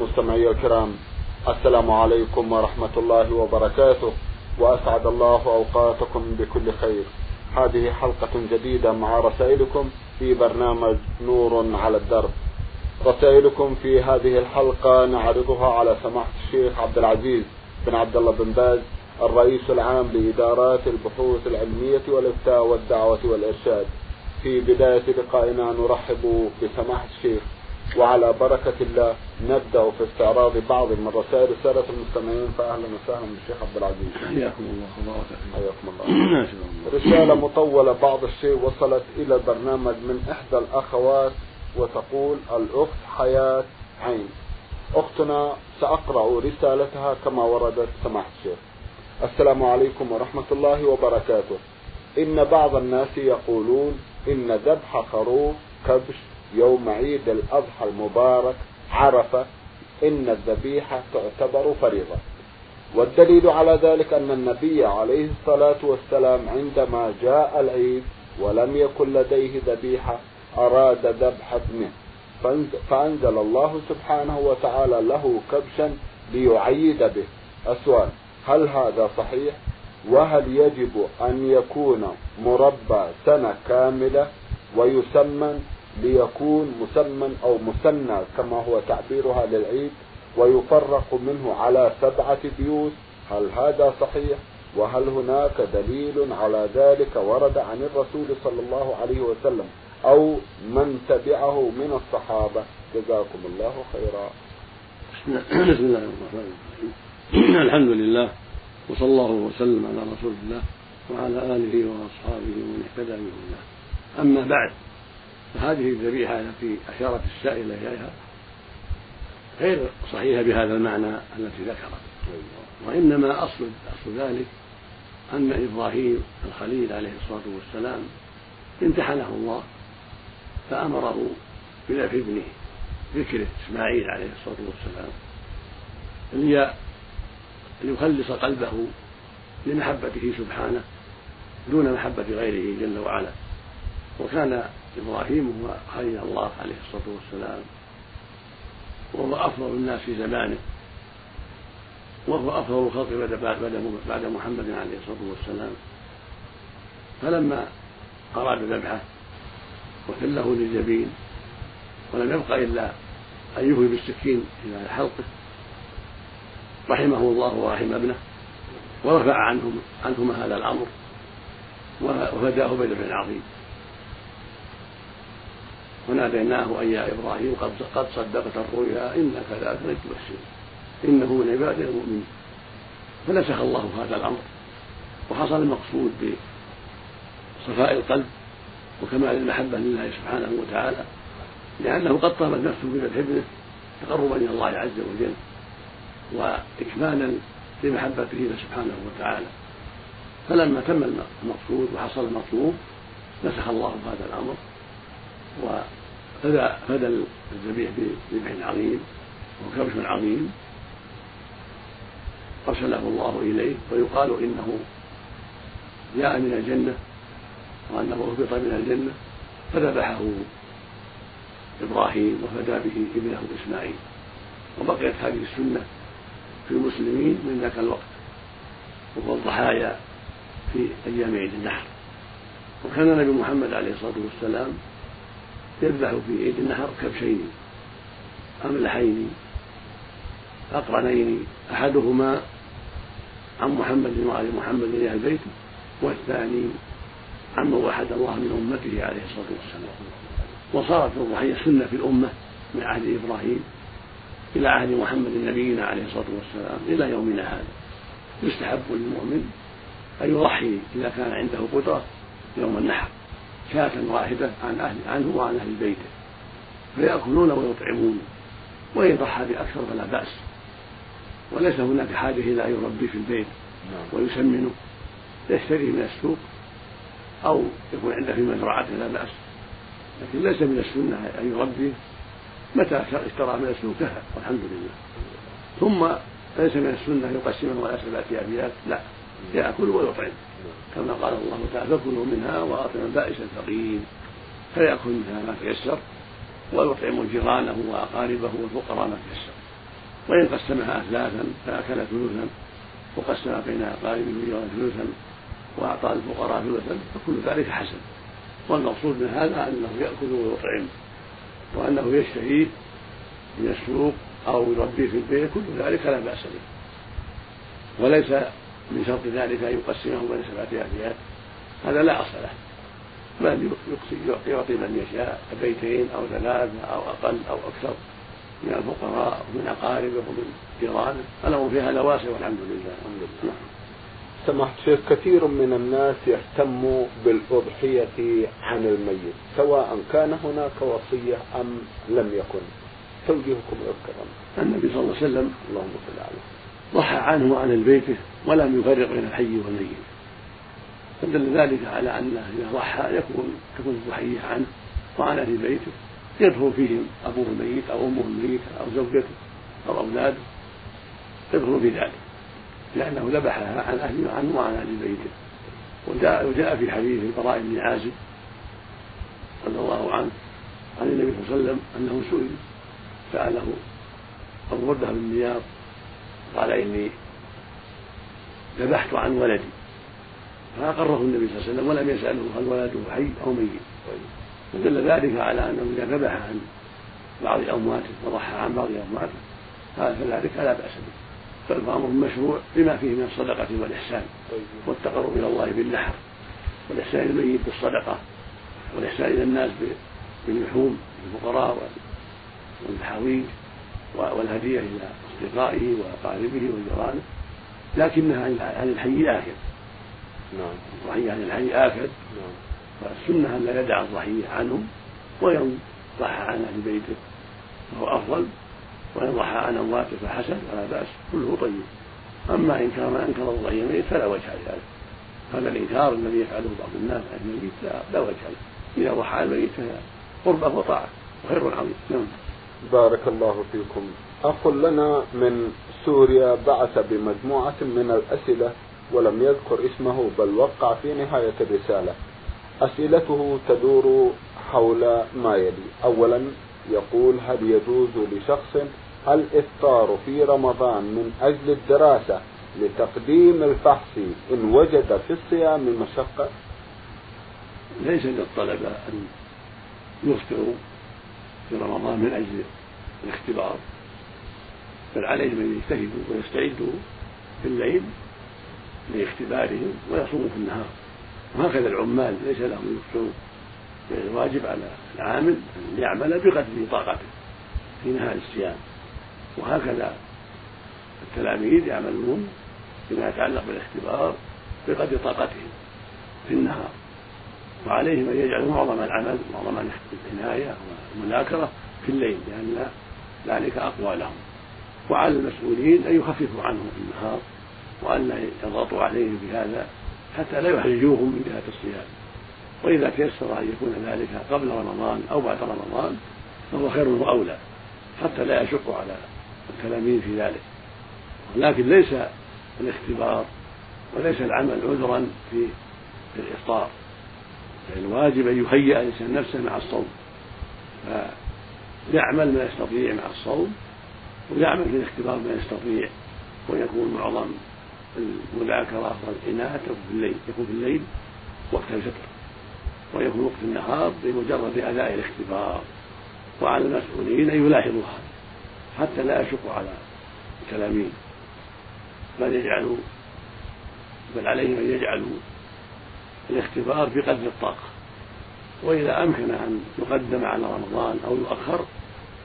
مستمعي الكرام السلام عليكم ورحمة الله وبركاته وأسعد الله أوقاتكم بكل خير. هذه حلقة جديدة مع رسائلكم في برنامج نور على الدرب. رسائلكم في هذه الحلقة نعرضها على سماحة الشيخ عبد العزيز بن عبد الله بن باز الرئيس العام لإدارات البحوث العلمية والإفتاء والدعوة والإرشاد. في بداية لقائنا نرحب بسماحة الشيخ. وعلى بركة الله نبدأ في استعراض بعض من رسائل السادة المستمعين فأهلا وسهلا بالشيخ عبد العزيز. حياكم الله حياكم الله. رسالة مطولة بعض الشيء وصلت إلى البرنامج من إحدى الأخوات وتقول الأخت حياة عين. أختنا سأقرأ رسالتها كما وردت سماحة الشيخ. السلام عليكم ورحمة الله وبركاته. إن بعض الناس يقولون إن ذبح خروف كبش يوم عيد الأضحى المبارك عرفة إن الذبيحة تعتبر فريضة. والدليل على ذلك أن النبي عليه الصلاة والسلام عندما جاء العيد ولم يكن لديه ذبيحة أراد ذبح ابنه. فأنزل الله سبحانه وتعالى له كبشا ليعيد به. السؤال هل هذا صحيح؟ وهل يجب أن يكون مربى سنة كاملة ويسمن ليكون مسمى أو مسنى كما هو تعبيرها للعيد ويفرق منه على سبعة بيوت هل هذا صحيح؟ وهل هناك دليل على ذلك ورد عن الرسول صلى الله عليه وسلم؟ أو من تبعه من الصحابة؟ جزاكم الله خيرا. بسم الله الرحمن الرحيم. الحمد لله وصلى الله وسلم على رسول الله وعلى آله وأصحابه ومن اهتدى بهداه. أما بعد فهذه الذبيحة التي أشارت السائلة إليها غير صحيحة بهذا المعنى التي ذكرت. وإنما أصل أصل ذلك أن إبراهيم الخليل عليه الصلاة والسلام امتحنه الله فأمره بذبح ابنه ذكره إسماعيل عليه الصلاة والسلام ليخلص قلبه لمحبته سبحانه دون محبة غيره جل وعلا. وكان إبراهيم هو خليل الله عليه الصلاة والسلام وهو أفضل الناس في زمانه وهو أفضل الخلق بعد محمد عليه الصلاة والسلام. فلما أراد ذبحه وثله للجبين ولم يبق إلا أن يهوي بالسكين إلى حلقه رحمه الله ورحم ابنه ورفع عنهم عنهما هذا الأمر وفداه بذبح عظيم. وناديناه أن يا إبراهيم قد قد صدقت الرؤيا إنا كذلك نجد المحسنين إنه من عبادنا المؤمنين. فنسخ الله هذا الأمر وحصل المقصود بصفاء القلب وكمال المحبة لله سبحانه وتعالى لأنه قد طابت نفسه بذبح ابنه تقربا إلى الله عز وجل وإكمالا لمحبته سبحانه وتعالى. فلما تم المقصود وحصل المطلوب نسخ الله هذا الأمر وفدى فدى الذبيح بذبح عظيم وكبش عظيم أرسله الله إليه ويقال إنه جاء من الجنة وأنه أهبط من الجنة فذبحه إبراهيم وفدى به ابنه إسماعيل. وبقيت هذه السنة في المسلمين من ذاك الوقت وهو الضحايا في أيام عيد النحر. وكان النبي محمد عليه الصلاة والسلام يذبح في عيد النحر كبشين أملحين أقرنين أحدهما عن محمد وآل محمد من أهل بيته والثاني عمن وحد الله من أمته عليه الصلاة والسلام. وصارت الضحية سنة في الأمة من عهد إبراهيم إلى عهد محمد نبينا عليه الصلاة والسلام إلى يومنا هذا. يستحب للمؤمن أن يضحي إذا كان عنده قدرة يوم النحر. شاة واحدة عن أهل عنه وعن أهل بيته. فيأكلون ويطعمون وإن ضحى بأكثر فلا بأس. وليس هناك حاجة إلى أن يربي في البيت نعم. ويسمنه يشتريه من السوق أو يكون عنده في مزرعته لا بأس. لكن ليس من السنة أن يربيه متى اشترى من السوق. كفى والحمد لله. ثم ليس من السنة يقسمه على سبعة أبيات لا. يأكل ويطعم. كما قال الله تعالى فكلوا منها وأطعموا البائس الفقير. فيأكل منها ما تيسر ويطعم جيرانه وأقاربه والفقراء ما تيسر. وإن قسمها أثلاثا فأكل ثلثا وقسم بين أقاربه ثلثا وأعطى الفقراء ثلثا فكل ذلك حسن. والمقصود من هذا أنه يأكل ويطعم وأنه يشتهيه من السوق أو يربيه في البيت كل ذلك لا بأس به. وليس من شرط ذلك أن يقسمه بين سبعة أبيات هذا لا أصل له. بل يعطي من يشاء بيتين أو ثلاثة أو أقل أو أكثر من الفقراء ومن أقاربه ومن جيرانه الأمر في هذا واسع والحمد لله. الحمد لله. سمحت شيخ كثير من الناس يهتم بالأضحية عن الميت سواء كان هناك وصية أم لم يكن. توجيهكم الكرام النبي صلى الله عليه وسلم اللهم صل عليه ضحى عنه وعن البيت ولم يفرق بين الحي والميت. فدل ذلك على انه إذا ضحى يكون تكون الضحية عنه وعن أهل بيته. يدخل فيهم أبوه الميت أو أمه الميته أو زوجته أو أولاده. يدخل في ذلك. لأنه ذبحها عن أهله عنه وعن أهل بيته. وجاء وجاء في حديث البراء بن عازب رضي الله عنه عن النبي صلى الله عليه وسلم أنه سئل سأله أبو بردة بن نياض قال إني ذبحت عن ولدي. فأقره النبي صلى الله عليه وسلم ولم يسأله هل ولده حي أو ميت. فدل ذلك على أنه إذا ذبح عن بعض أمواته وضحى عن بعض أمواته فذلك لا بأس به. بل فأمر مشروع بما فيه من الصدقة والإحسان والتقرب إلى الله بالنحر والإحسان إلى الميت بالصدقة والإحسان إلى الناس باللحوم الفقراء والحاويج والهدية إلى أصدقائه وأقاربه وجيرانه لكنها عن الحي آخر نعم. الضحية عن الحي آكد نعم. فالسنة أن لا يدع الضحية عنهم وإن ضحى عن أهل بيته فهو أفضل. وإن ضحى عن أمواته فحسن فلا بأس كله طيب. أما إن كان أنكر الضحية ميت فلا وجه لذلك. هذا الإنكار الذي يفعله بعض الناس عن الميت لا, لا وجه له. إذا ضحى عن الميت فهي قربة وطاعة وخير عظيم. نعم. بارك الله فيكم. أخ لنا من سوريا بعث بمجموعة من الأسئلة ولم يذكر اسمه بل وقع في نهاية الرسالة. أسئلته تدور حول ما يلي. أولا يقول هل يجوز لشخص الإفطار في رمضان من أجل الدراسة لتقديم الفحص إن وجد في الصيام مشقة؟ ليس للطلبة أن يفطروا. في رمضان من أجل الاختبار. بل عليهم أن يجتهدوا ويستعدوا في الليل لاختبارهم ويصوموا في النهار. وهكذا العمال ليس لهم يفطروا الواجب على العامل أن يعمل بقدر طاقته في نهار الصيام. وهكذا التلاميذ يعملون فيما يتعلق بالاختبار بقدر طاقتهم في النهار. وعليهم أن يجعلوا معظم العمل معظم العناية والمذاكرة في الليل لأن ذلك أقوى لهم وعلى المسؤولين أن يخففوا عنهم في النهار وأن لا يضغطوا عليهم بهذا حتى لا يحرجوهم من جهة الصيام. وإذا تيسر أن يكون ذلك قبل رمضان أو بعد رمضان فهو خير وأولى حتى لا يشق على التلاميذ في ذلك. ولكن ليس الاختبار وليس العمل عذرا في الإفطار. الواجب أن يهيئ الإنسان نفسه مع الصوم. فيعمل ما يستطيع مع الصوم ويعمل في الاختبار ما يستطيع. ويكون معظم المذاكرة والعناية تكون في الليل يكون في الليل وقت الفطر. ويكون وقت النهار بمجرد أداء الاختبار. وعلى المسؤولين أن يلاحظوا هذا حتى لا يشق على التلاميذ. بل يجعلوا بل عليهم أن يجعلوا الاختبار بقدر الطاقة. وإذا أمكن أن يقدم على رمضان أو يؤخر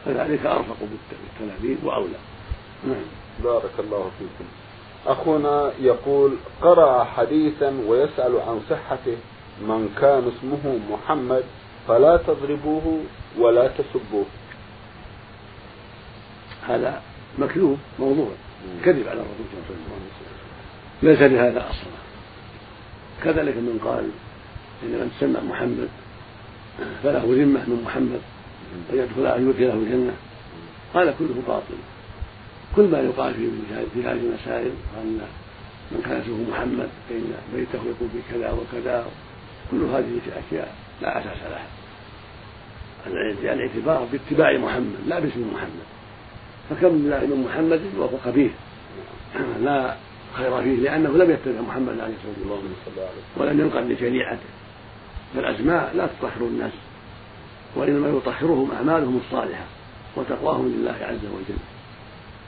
فذلك أرفق بالتلاميذ وأولى. نعم. بارك الله فيكم. أخونا يقول قرأ حديثا ويسأل عن صحته من كان اسمه محمد فلا تضربوه ولا تسبوه. هذا مكذوب موضوع كذب على الرسول صلى الله عليه وسلم. ليس لهذا أصلا. كذلك من قال إن من تسمى محمد فله ذمة من محمد أن يدخل أن يدخله الجنة. هذا كله باطل. كل ما يقال في هذه المسائل وأن من كان اسمه محمد فإن بيته يكون في كذا وكذا كل هذه أشياء لا أساس لها. الاعتبار باتباع محمد لا باسم محمد. فكم بالله من محمد وهو خبيث لا خير فيه لأنه لم يتبع محمد عليه الصلاة والسلام ولم ينقل لشريعته فالأسماء لا تطهر الناس وإنما يطهرهم أعمالهم الصالحة وتقواهم لله عز وجل.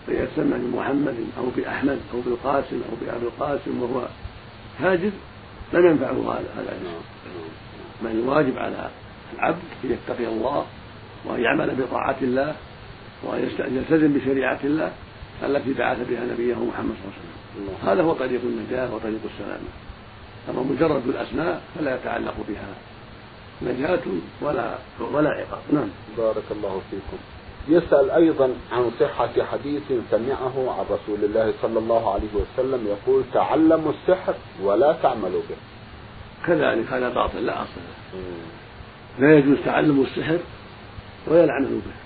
فإذا سمى بمحمد أو بأحمد أو بالقاسم أو بأبي القاسم وهو هاجر لم ينفعه هذا هذا بل الواجب على العبد أن يتقي الله وأن يعمل بطاعة الله وأن يلتزم بشريعة الله التي بعث بها نبيه محمد صلى الله عليه وسلم. هذا هو طريق النجاة وطريق السلامة أما مجرد الأسماء فلا يتعلق بها. نجاة ولا ولا عقاب. نعم. بارك الله فيكم. يسأل أيضا عن صحة حديث سمعه عن رسول الله صلى الله عليه وسلم يقول تعلموا السحر ولا تعملوا به. كذلك هذا باطل لا أصل له. لا يجوز تعلم السحر ولا العمل به.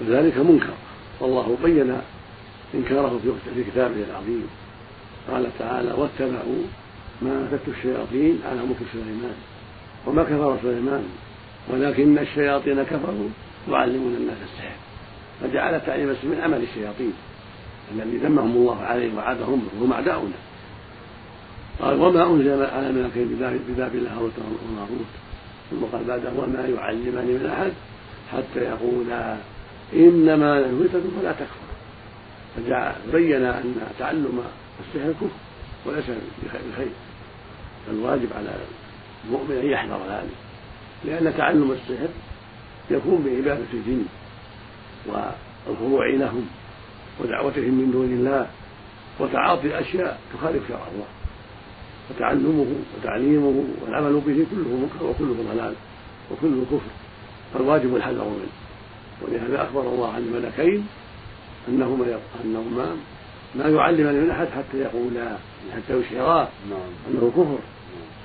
وذلك منكر. والله بين إنكاره في كتابه العظيم. قال تعالى واتبعوا ما أتت الشياطين على ملك سليمان. وما كفر سليمان ولكن الشياطين كفروا يعلمون الناس السحر. فجعل تعليم السحر من عمل الشياطين الذي ذمهم الله عليه وعادهم وهم أعداؤنا. قال وما أنزل على ملكين ببابل هاروت وماروت ثم قال بعده وما يعلمان من أحد حتى يقولا إنما نحن فلا تكفر. فبين أن تعلم السحر كفر وليس بخير فالواجب على المؤمن أن يحذر ذلك لأن تعلم السحر يكون بعبادة الجن والخضوع لهم ودعوتهم من دون الله وتعاطي أشياء تخالف شرع الله. فتعلمه وتعليمه والعمل به كله منكر وكله ضلال وكله كفر. فالواجب الحذر منه. ولهذا أخبر الله عن الملكين أنهما أنهما ما يعلمان من أحد حتى يقولا حتى يشعرا نعم. أنه كفر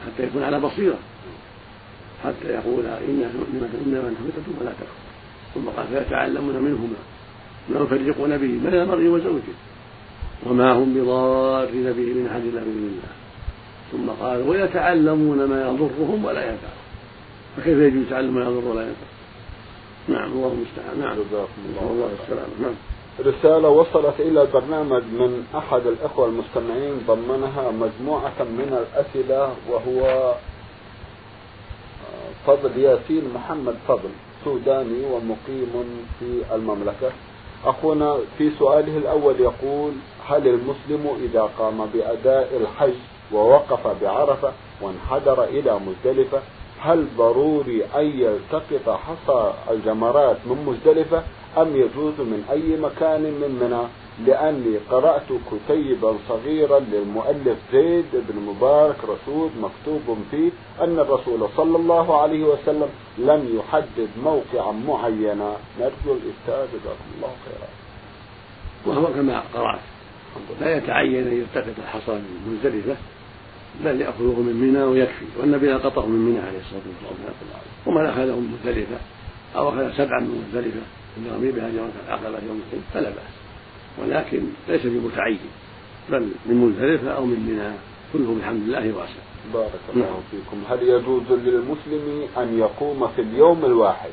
حتى يكون على بصيرة حتى يقولا إنما نحن فتنة ولا تكفر. ثم قال فيتعلمون منهما ما يفرقون به بين المرء وزوجه وما هم بضارين به من أحد إلا بإذن الله. ثم قال ويتعلمون ما يضرهم ولا ينفعهم. فكيف يجوز تعلم ما يضر ولا ينفع نعم الله المستعان. نعم. جزاكم الله السلامة نعم. رسالة وصلت إلى البرنامج من أحد الإخوة المستمعين ضمنها مجموعة من الأسئلة وهو آه، فضل ياسين محمد فضل سوداني ومقيم في المملكة. أخونا في سؤاله الأول يقول هل المسلم إذا قام بأداء الحج ووقف بعرفة وانحدر إلى مزدلفة هل ضروري أن يلتقط حصى الجمرات من مزدلفة؟ أم يجوز من أي مكان من منى؟ لأني قرأت كتيبا صغيرا للمؤلف زيد بن مبارك رسول مكتوب فيه أن الرسول صلى الله عليه وسلم لم يحدد موقعا معينا. نرجو الإفتاء جزاكم الله خيرا. وهو كما قرأت لا يتعين أن يلتقط الحصى من مزدلفة بل يأخذه من منى ويكفي. والنبي لقطه من منى عليه الصلاة والسلام. ومن أخذه من مزدلفة أو أخذ سبعا من مزدلفة من يرمي بها جمرة العقبة يوم الحج فلا بأس. ولكن ليس بمتعين بل من مزدلفة أو من منى كله بحمد الله واسع. بارك الله نعم. فيكم. هل يجوز للمسلم أن يقوم في اليوم الواحد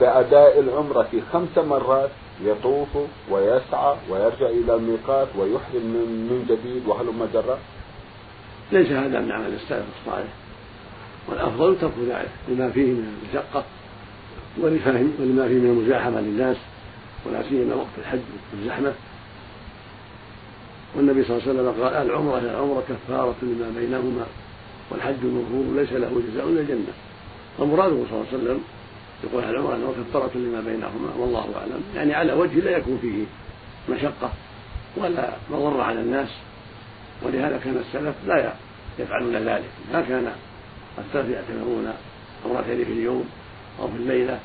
بأداء العمرة خمس مرات يطوف ويسعى ويرجع إلى الميقات ويحرم من جديد وهلم جرا ليس هذا من عمل السلف الصالح. والأفضل ترك ذلك لما فيه من المشقة. ولما فيه من المزاحمة للناس ولا سيما وقت الحج والزحمة. والنبي صلى الله عليه وسلم قال العمرة العمرة كفارة لما بينهما والحج المبرور ليس له جزاء إلا الجنة. فمراده صلى الله عليه وسلم يقول العمرة انه كفارة لما بينهما والله أعلم. يعني على وجه لا يكون فيه مشقة ولا مضرة على الناس. ولهذا كان السلف لا يفعلون ذلك. ما كان السلف يعتمرون مرتين في اليوم أو في الليلة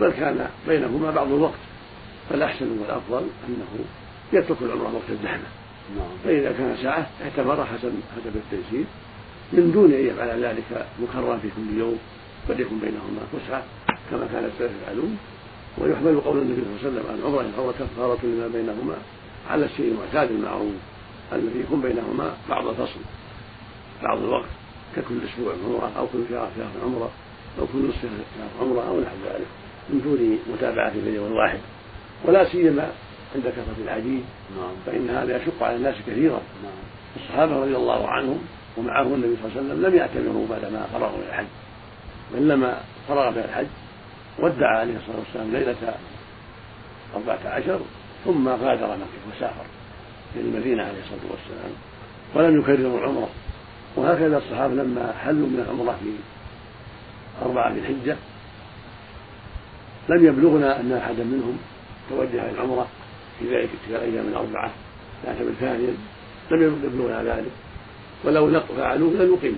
بل كان بينهما بعض الوقت. فالأحسن والأفضل أنه يترك العمرة وقت الزحمة. نعم. فإذا كان ساعة اعتبر حسب حسب التيسير من دون أن يفعل ذلك مكررا في كل يوم بل يكون بينهما فسحة كما كان السلف يفعلون. ويحمل قول النبي صلى الله عليه وسلم العمرة العمرة كفارة لما بينهما على الشيء المعتاد المعروف الذي يكون بينهما بعض الفصل بعض الوقت ككل أسبوع عمرة أو كل شهر شهر عمرة. أو كل نصف عمره أو نحو ذلك من دون متابعة في اليوم الواحد ولا سيما عند كثرة الحديث نعم. فإن هذا يشق على الناس كثيرا نعم. الصحابة رضي الله عنهم ومعهم النبي صلى الله عليه وسلم لم يعتمروا بعدما فرغوا من الحج بل لما فرغ من الحج ودع عليه الصلاة والسلام ليلة أربعة عشر ثم غادر مكة وسافر إلى المدينة عليه الصلاة والسلام ولم يكرروا العمرة وهكذا الصحابة لما حلوا من العمرة في أربعة ذي الحجة لم يبلغنا أن أحدا منهم توجه إلى العمرة في ذلك تلك الأيام الأربعة يعتبر ثانيا لم يبلغنا ذلك. ولو فعلوه لم يقم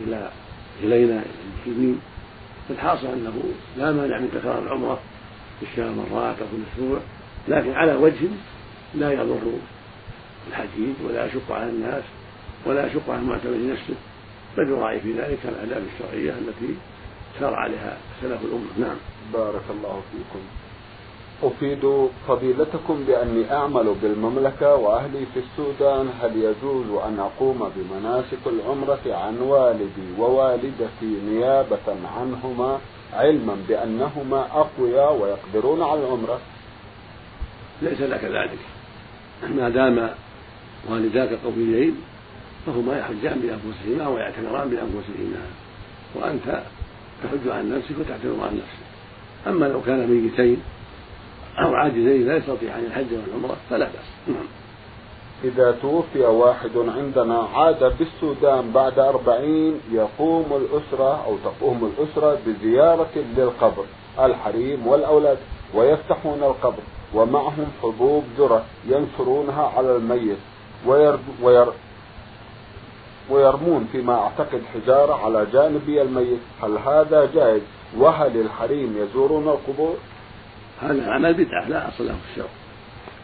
إلى إلينا المسلمين. فالحاصل أنه لا مانع من تكرار العمرة في الشهر مرات أو في الأسبوع لكن على وجه لا يضر الحديد ولا يشق على الناس ولا يشق على المعتمد نفسه. بل يراعي في ذلك الآداب الشرعية التي سار عليها سلف الأمة. نعم. بارك الله فيكم. أفيد فضيلتكم بأني أعمل بالمملكة وأهلي في السودان. هل يجوز أن أقوم بمناسك العمرة عن والدي ووالدتي نيابة عنهما علما بأنهما أقوياء ويقدرون على العمرة؟ ليس لك ذلك. ما دام والداك قويين فهما يحجان بأنفسهما ويعتمران بأنفسهما. وأنت تحج عن نفسك وتعتمر عن نفسك. أما لو كان ميتين أو عاجزين لا يستطيعان الحج والعمرة فلا بأس. نعم. إذا توفي واحد عندنا عاد بالسودان بعد أربعين يقوم الأسرة أو تقوم الأسرة بزيارة للقبر الحريم والأولاد ويفتحون القبر ومعهم حبوب ذرة ينشرونها على الميت وير وير ويرمون فيما أعتقد حجارة على جانبي الميت. هل هذا جائز؟ وهل الحريم يزورون القبور؟ هذا عمل بدعة لا أصل له في الشرع.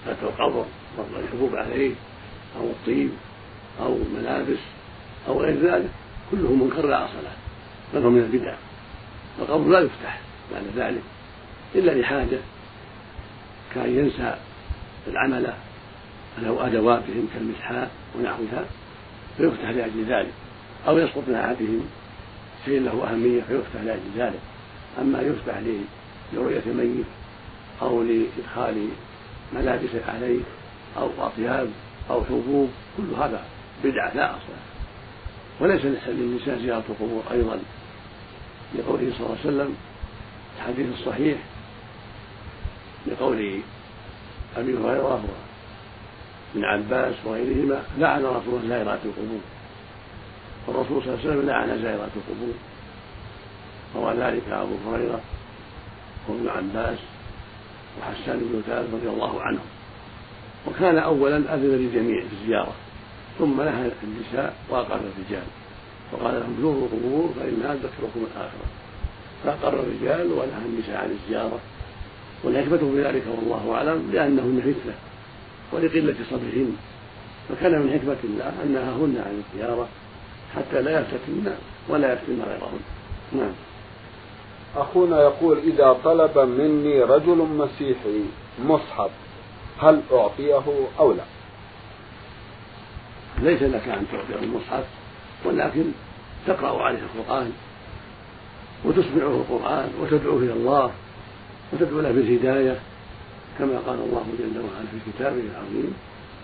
فتح القبر وضع الحبوب عليه أو الطيب أو ملابس أو غير ذلك كله منكر لا أصل له. بل هو من البدع. القبر لا يفتح بعد ذلك إلا لحاجة. كأن ينسى العمل أو أدواتهم كالمسحاء ونحوها. فيفتح لأجل ذلك أو يسقط من أحدهم شيء له أهمية فيفتح لأجل ذلك. أما يفتح لرؤية الميت أو لإدخال ملابس عليه أو أطياب أو حبوب كل هذا بدعة لا أصل وليس للنساء زيارة القبور أيضا. لقوله صلى الله عليه وسلم الحديث الصحيح لقول أبي هريرة وابن عباس وغيرهما لعن رسول الله زائرات القبور. والرسول صلى الله عليه وسلم لعن زائرات القبور. روى ذلك أبو هريرة وابن عباس وحسان بن ثابت رضي الله عنهم وكان أولا أذن للجميع في الزيارة ثم نهى النساء وأقر الرجال. وقال لهم زوروا القبور فإنها تذكركم الآخرة فأقر الرجال ونهى النساء عن الزيارة. والحكمة في ذلك والله أعلم لأنهن فتنة. ولقلة صبرهن فكان من حكمة الله أن نهاهن عن الزيارة حتى لا يفتتن ولا يفتن غيرهن نعم. أخونا يقول إذا طلب مني رجل مسيحي مصحف هل أعطيه أو لا؟ ليس لك أن تعطيه المصحف ولكن تقرأ عليه القرآن وتسمعه القرآن وتدعوه إلى الله وتدعو له بالهداية. كما قال الله جل وعلا في كتابه العظيم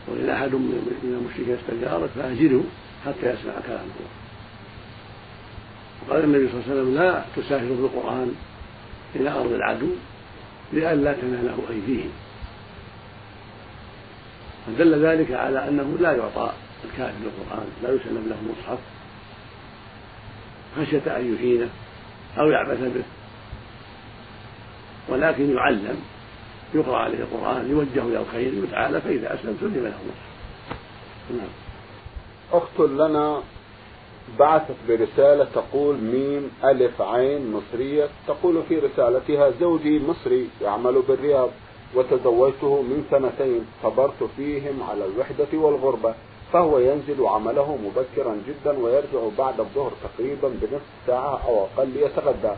وإن أحد من المشركين استجارك فأجره حتى يسمع كلام الله. وقال النبي صلى الله عليه وسلم لا تسافر بالقرآن إلى أرض العدو لئلا تناله أيديهم فدل ذلك على أنه لا يعطى الكافر القرآن لا يسلم له مصحف. خشية أن يهينه أو يعبث به ولكن يعلم يقرأ عليه القرآن يوجه إلى الخير يدعى له فإذا أسلم سلم له نعم. أخت لنا بعثت برسالة تقول ميم ألف عين مصرية تقول في رسالتها زوجي مصري يعمل بالرياض وتزوجته من سنتين صبرت فيهم على الوحدة والغربة فهو ينزل عمله مبكرا جدا ويرجع بعد الظهر تقريبا بنصف ساعة أو أقل يتغدى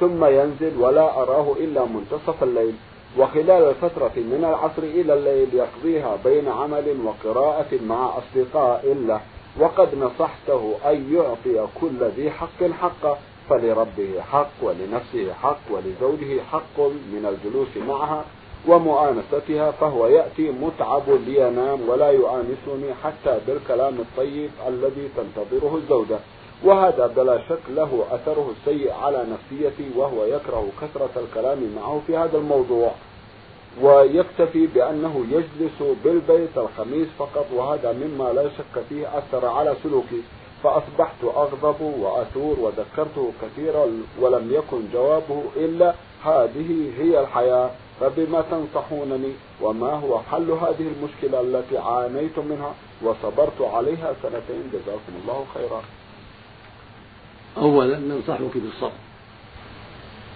ثم ينزل ولا أراه إلا منتصف الليل. وخلال الفترة من العصر إلى الليل يقضيها بين عمل وقراءة مع أصدقاء له وقد نصحته أن يعطي كل ذي حق حقه فلربه حق ولنفسه حق ولزوجه حق من الجلوس معها ومؤانستها فهو يأتي متعب لينام ولا يؤانسني حتى بالكلام الطيب الذي تنتظره الزوجة. وهذا بلا شك له أثره السيء على نفسيتي وهو يكره كثرة الكلام معه في هذا الموضوع ويكتفي بأنه يجلس بالبيت الخميس فقط وهذا مما لا شك فيه أثر على سلوكي. فأصبحت أغضب وأثور وذكرته كثيرا ولم يكن جوابه إلا هذه هي الحياة فبما تنصحونني؟ وما هو حل هذه المشكلة التي عانيت منها؟ وصبرت عليها سنتين. جزاكم الله خيرا. أولا ننصحك بالصبر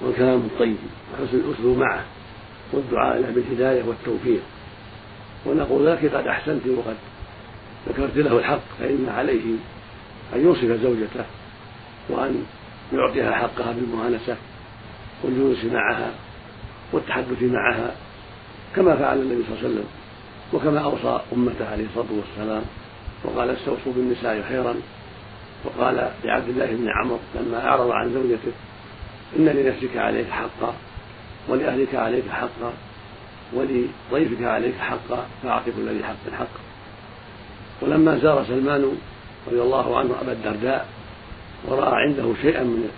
والكلام الطيب وحسن الأسلوب معه والدعاء له بالهداية والتوفيق. ونقول لك قد أحسنت وقد ذكرت له الحق فإن عليه أن يوصف زوجته وأن يعطيها حقها بالمؤانسة والجلوس معها والتحدث معها كما فعل النبي صلى الله عليه وسلم وكما أوصى أمته عليه الصلاة والسلام وقال استوصوا بالنساء خيرا وقال لعبد الله بن عمرو لما أعرض عن زوجته إن لنفسك عليك حقا ولأهلك عليك حقا ولضيفك عليك حقا فأعط كل ذي حق حقا ولما زار سلمان رضي الله عنه أبا الدرداء ورأى عنده شيئا من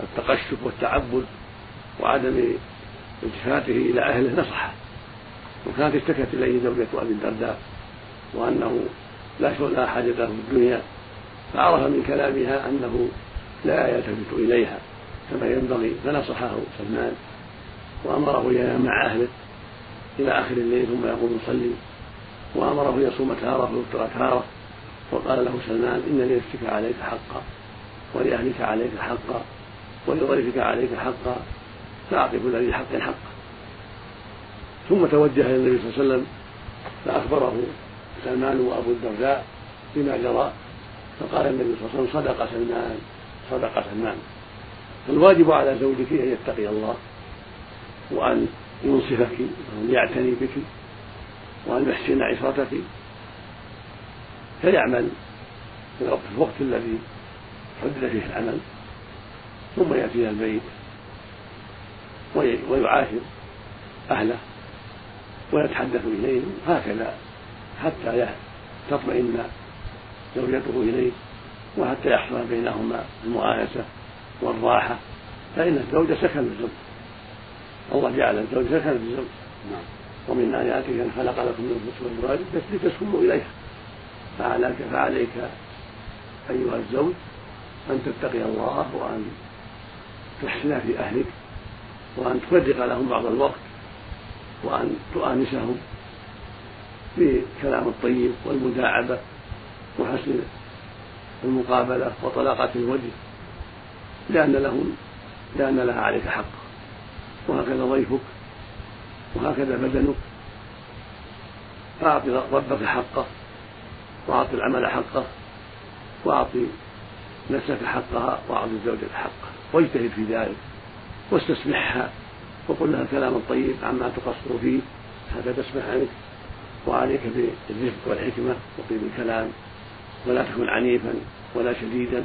التقشف والتعبد وعدم التفاته إلى أهله نصحه. وكانت اشتكت إليه زوجة أبي الدرداء وأنه لا لا حاجة له في الدنيا. فعرف من كلامها أنه لا يلتفت إليها كما ينبغي. فنصحه سلمان وأمره ينام مع أهله إلى آخر الليل ثم يقوم يصلي وأمره يصوم تارة ويفطر تارة. وقال له سلمان إن لنفسك عليك حقا ولأهلك عليك حقا ولضيفك عليك حقا فأعط كل ذي حق حقه. ثم توجه إلى النبي صلى الله عليه وسلم فأخبره سلمان وأبو الدرداء بما جرى. فقال النبي صلى الله عليه وسلم صدق سلمان صدق سلمان. فالواجب على زوجك أن يتقي الله وأن ينصفك وأن يعتني بك وأن يحسن عشرتك فيعمل في الوقت الذي حدد فيه العمل. ثم يأتي إلى البيت ويعاشر أهله ويتحدث إليهم هكذا حتى تطمئن زوجته إليه وحتى يحصل بينهما المؤانسة والراحة فإن الزوج سكن للزوج. الله جعل الزوج سكن للزوج. نعم. ومن آياته أن خلق لكم من الأنفس والزواج لتسكنوا إليها. فعليك فعليك أيها الزوج أن تتقي الله وأن تحسن في أهلك وأن تفرق لهم بعض الوقت وأن تؤانسهم بالكلام الطيب والمداعبة. وحسن المقابلة وطلاقة الوجه لأن لهم لأن لها عليك حق. وهكذا ضيفك وهكذا بدنك. فأعط ربك حقه وأعط العمل حقه وأعط نفسك حقها وأعط الزوجة حقه. واجتهد في ذلك واستسمحها وقل لها الكلام الطيب عما تقصر فيه حتى تسمح عنك وعليك بالرفق والحكمة وطيب الكلام. ولا تكن عنيفا ولا شديدا.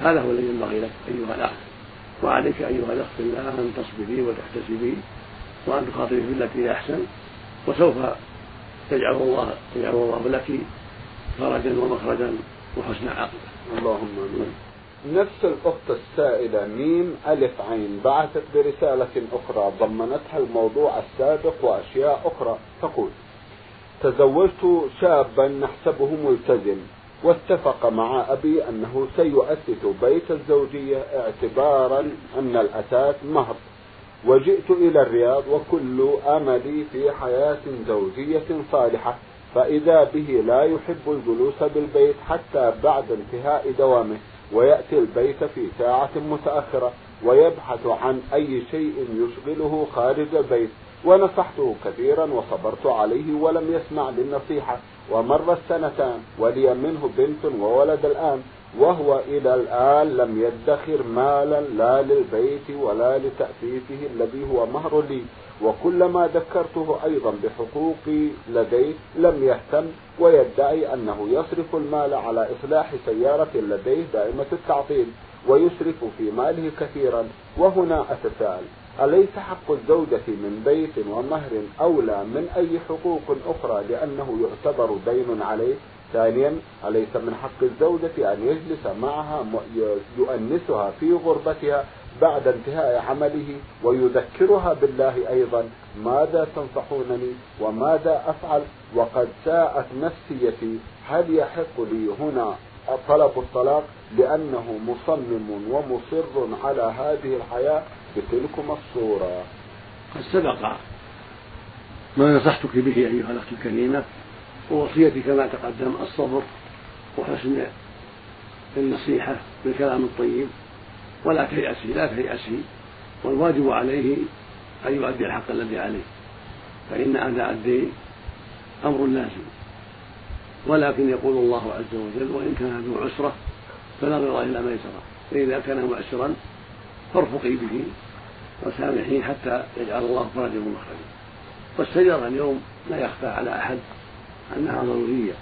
هذا هو الذي ينبغي لك أيها الأخ. وعليك أيها الأخ في الله أن تصبري وتحتسبي وأن تخاطبي بالتي هي أحسن. وسوف يجعل الله يجعل الله لك فرجا ومخرجا وحسن عاقبة. اللهم آمين. نفس الأخت السائلة ميم ألف عين بعثت برسالة أخرى ضمنتها الموضوع السابق وأشياء أخرى. تقول تزوجت شابا نحسبه ملتزم. واتفق مع أبي أنه سيؤسس بيت الزوجية اعتبارا أن الأساس مهر. وجئت إلى الرياض وكل أملي في حياة زوجية صالحة فإذا به لا يحب الجلوس بالبيت حتى بعد انتهاء دوامه ويأتي البيت في ساعة متأخرة ويبحث عن أي شيء يشغله خارج البيت. ونصحته كثيرا وصبرت عليه ولم يسمع للنصيحة. ومر السنتان ولي منه بنت وولد الآن وهو إلى الآن لم يدخر مالا لا للبيت ولا لتأسيسه الذي هو مهر لي. وكلما ذكرته أيضا بحقوقي لديه لم يهتم ويدعي أنه يصرف المال على إصلاح سيارة لديه دائمة التعطيل ويسرف في ماله كثيرا وهنا أتساءل أليس حق الزوجة من بيت ومهر أولى من أي حقوق أخرى لأنه يعتبر دين عليه؟ ثانيا أليس من حق الزوجة أن يجلس معها يؤنسها في غربتها بعد انتهاء عمله ويذكرها بالله أيضا؟ ماذا تنصحونني؟ وماذا أفعل؟ وقد ساءت نفسيتي. هل يحق لي هنا طلب الطلاق؟ لأنه مصمم ومصر على هذه الحياة بتلكم الصورة. قد سبق ما نصحتك به أيها الأخت الكريمة ووصيتي كما تقدم الصبر وحسن النصيحة بالكلام الطيب ولا تيأسي لا تيأسي والواجب عليه أن يؤدي الحق الذي عليه فإن أداء الدين أمر لازم. ولكن يقول الله عز وجل وإن كان ذو عسرة فنظر إلى ميسرة فإذا كان مؤسرا فارفقي به وسامحيه حتى يجعل الله فرجا ومخرجا والشجرة اليوم لا يخفى على أحد أنها ضرورية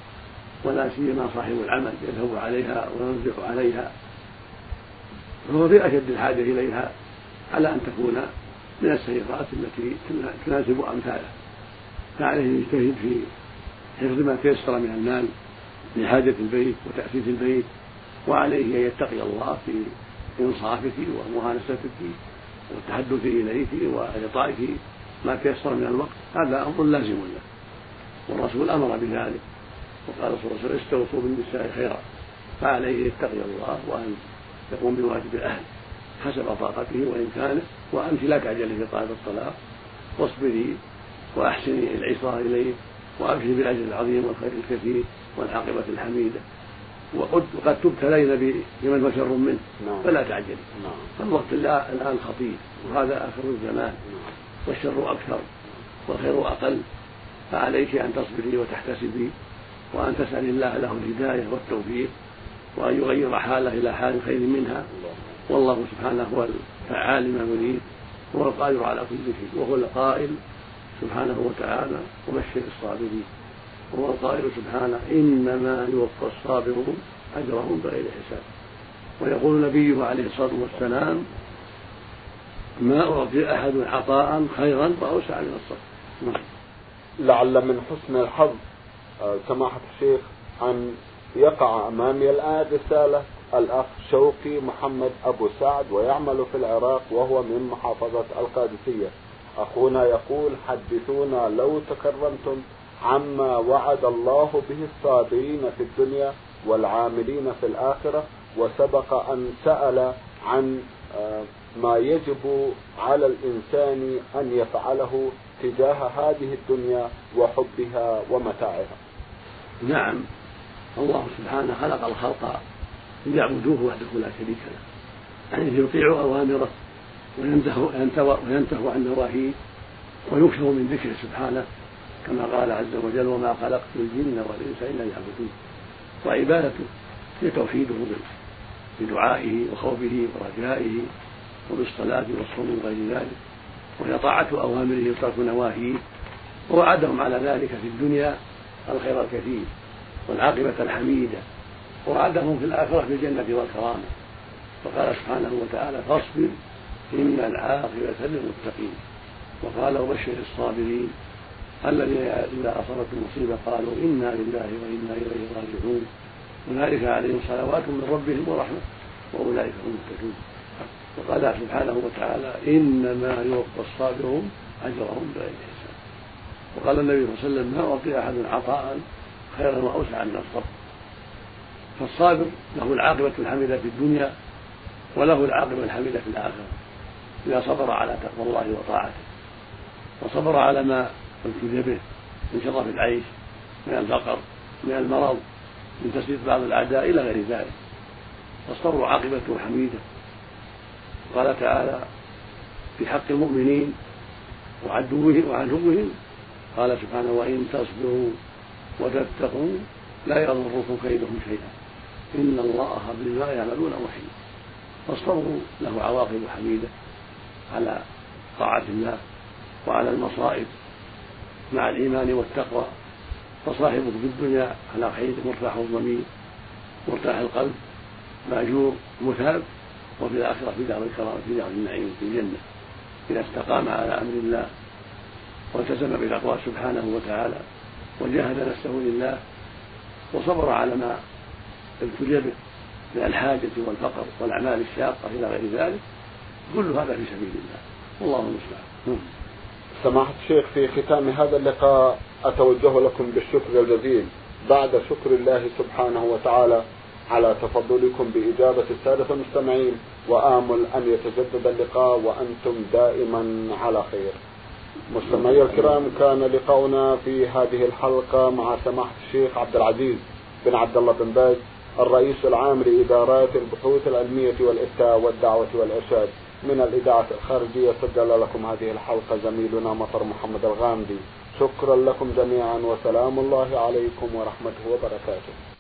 ولا سيما صاحب العمل يذهب عليها وينفق عليها. فهو في أشد الحاجة إليها على أن تكون من السيارات التي تناسب أمثاله. فعليه أن يجتهد في حفظ ما تيسر من المال لحاجة البيت وتأسيس البيت وعليه أن يتقي الله في إنصافك ومهانستك والتحدث إليك وإعطائك ما تيسر من الوقت هذا أمر لازم له. والرسول أمر بذلك وقال صلى الله عليه وسلم استوصوا بالنساء خيرا فعليه أن يتقي الله وأن يقوم بواجب الأهل حسب طاقته وإمكانه وأنت لا تعجلي في طلب الطلاق واصبري وأحسني العصاه إليه وأبشري بالأجر العظيم والخير الكثير والعاقبة الحميدة. وقد تبتلين بمن هو شر منه. نعم. فلا تعجلي نعم. الوقت الآن خطير. وهذا آخر الزمان. نعم. والشر أكثر. والخير أقل. فعليك أن تصبري وتحتسبي. وأن تسألي الله له الهداية والتوفيق. وأن يغير حاله إلى حال خير منها. والله سبحانه هو الفعال لما يريد. هو القادر على كل شيء. وهو القائل سبحانه وتعالى. وبشر الصابرين. وهو القائل سبحانه إنما يوفى الصابرون أجرهم بغير حساب. ويقول نبيه عليه الصلاة والسلام ما أعطي أحد عطاء خيرا وأوسع من الصبر. نعم. لعل من حسن الحظ آه، سماحة الشيخ أن يقع أمامي الآن رسالة الأخ شوقي محمد أبو سعد ويعمل في العراق وهو من محافظة القادسية. أخونا يقول حدثونا لو تكرمتم عما وعد الله به الصابرين في الدنيا والعاملين في الآخرة وسبق أن سأل عن آه، ما يجب على الإنسان أن يفعله تجاه هذه الدنيا وحبها ومتاعها. نعم. الله سبحانه خلق الخلق ليعبدوه وحده لا شريك له. يعني ليطيعوا أوامره وينتهوا وينتهوا عن نواهيه ويكثروا من ذكره سبحانه. كما قال عز وجل وما خلقت الجن والإنس إلا ليعبدون. وعبادته هي توحيده بدعائه وخوفه ورجائه وبالصلاة والصوم وغير ذلك. وهي طاعة أوامره وترك نواهيه. ووعدهم على ذلك في الدنيا الخير الكثير والعاقبة الحميدة. ووعدهم في الآخرة بالجنة والكرامة. وقال سبحانه وتعالى فاصبر إن العاقبة للمتقين. وقال وبشر الصابرين. الذين إذا أصابتهم مصيبة قالوا إنا لله وإنا إليه راجعون. أولئك عليهم صلوات من ربهم ورحمة وأولئك هم المتقون. وقال سبحانه وتعالى إنما يوفى الصابرون أجرهم بغير حساب. وقال النبي صلى الله عليه وسلم ما أعطي أحد عطاء خيرا وأوسع من الصبر. فالصابر له العاقبة الحميدة في الدنيا وله العاقبة الحميدة في الآخرة إذا صبر على تقوى الله وطاعته. وصبر على ما ابتلي به من شرف العيش من الفقر من المرض من تسليط بعض الأعداء إلى غير ذلك. فالصبر عاقبته حميدة. قال تعالى في حق المؤمنين وعدوهم وعدوهم. قال سبحانه وإن تصبروا وتتقوا لا يضركم كيدهم شيئا. إن الله بما يعملون محيط. فالصبر له عواقب حميدة على طاعة الله وعلى المصائب. مع الإيمان والتقوى فصاحبه في الدنيا على خير مرتاح الضمير مرتاح القلب مأجور مثاب وفي الآخرة في دار الكرامة في دار النعيم في الجنة. إذا استقام على أمر الله والتزم بتقواه سبحانه وتعالى وجاهد نفسه لله وصبر على ما ابتلي به من الحاجة والفقر والأعمال الشاقة إلى غير ذلك كل هذا في سبيل الله. والله المستعان. سماحة الشيخ في ختام هذا اللقاء أتوجه لكم بالشكر الجزيل بعد شكر الله سبحانه وتعالى على تفضلكم بإجابة السادة المستمعين وآمل أن يتجدد اللقاء وأنتم دائما على خير. مستمعي الكرام كان لقاؤنا في هذه الحلقة مع سماحة الشيخ عبد العزيز بن عبد الله بن باز الرئيس العام لإدارات البحوث العلمية والإفتاء والدعوة والإرشاد. من الإذاعة الخارجية سجل لكم هذه الحلقة زميلنا مطر محمد الغامدي. شكرا لكم جميعا وسلام الله عليكم ورحمته وبركاته.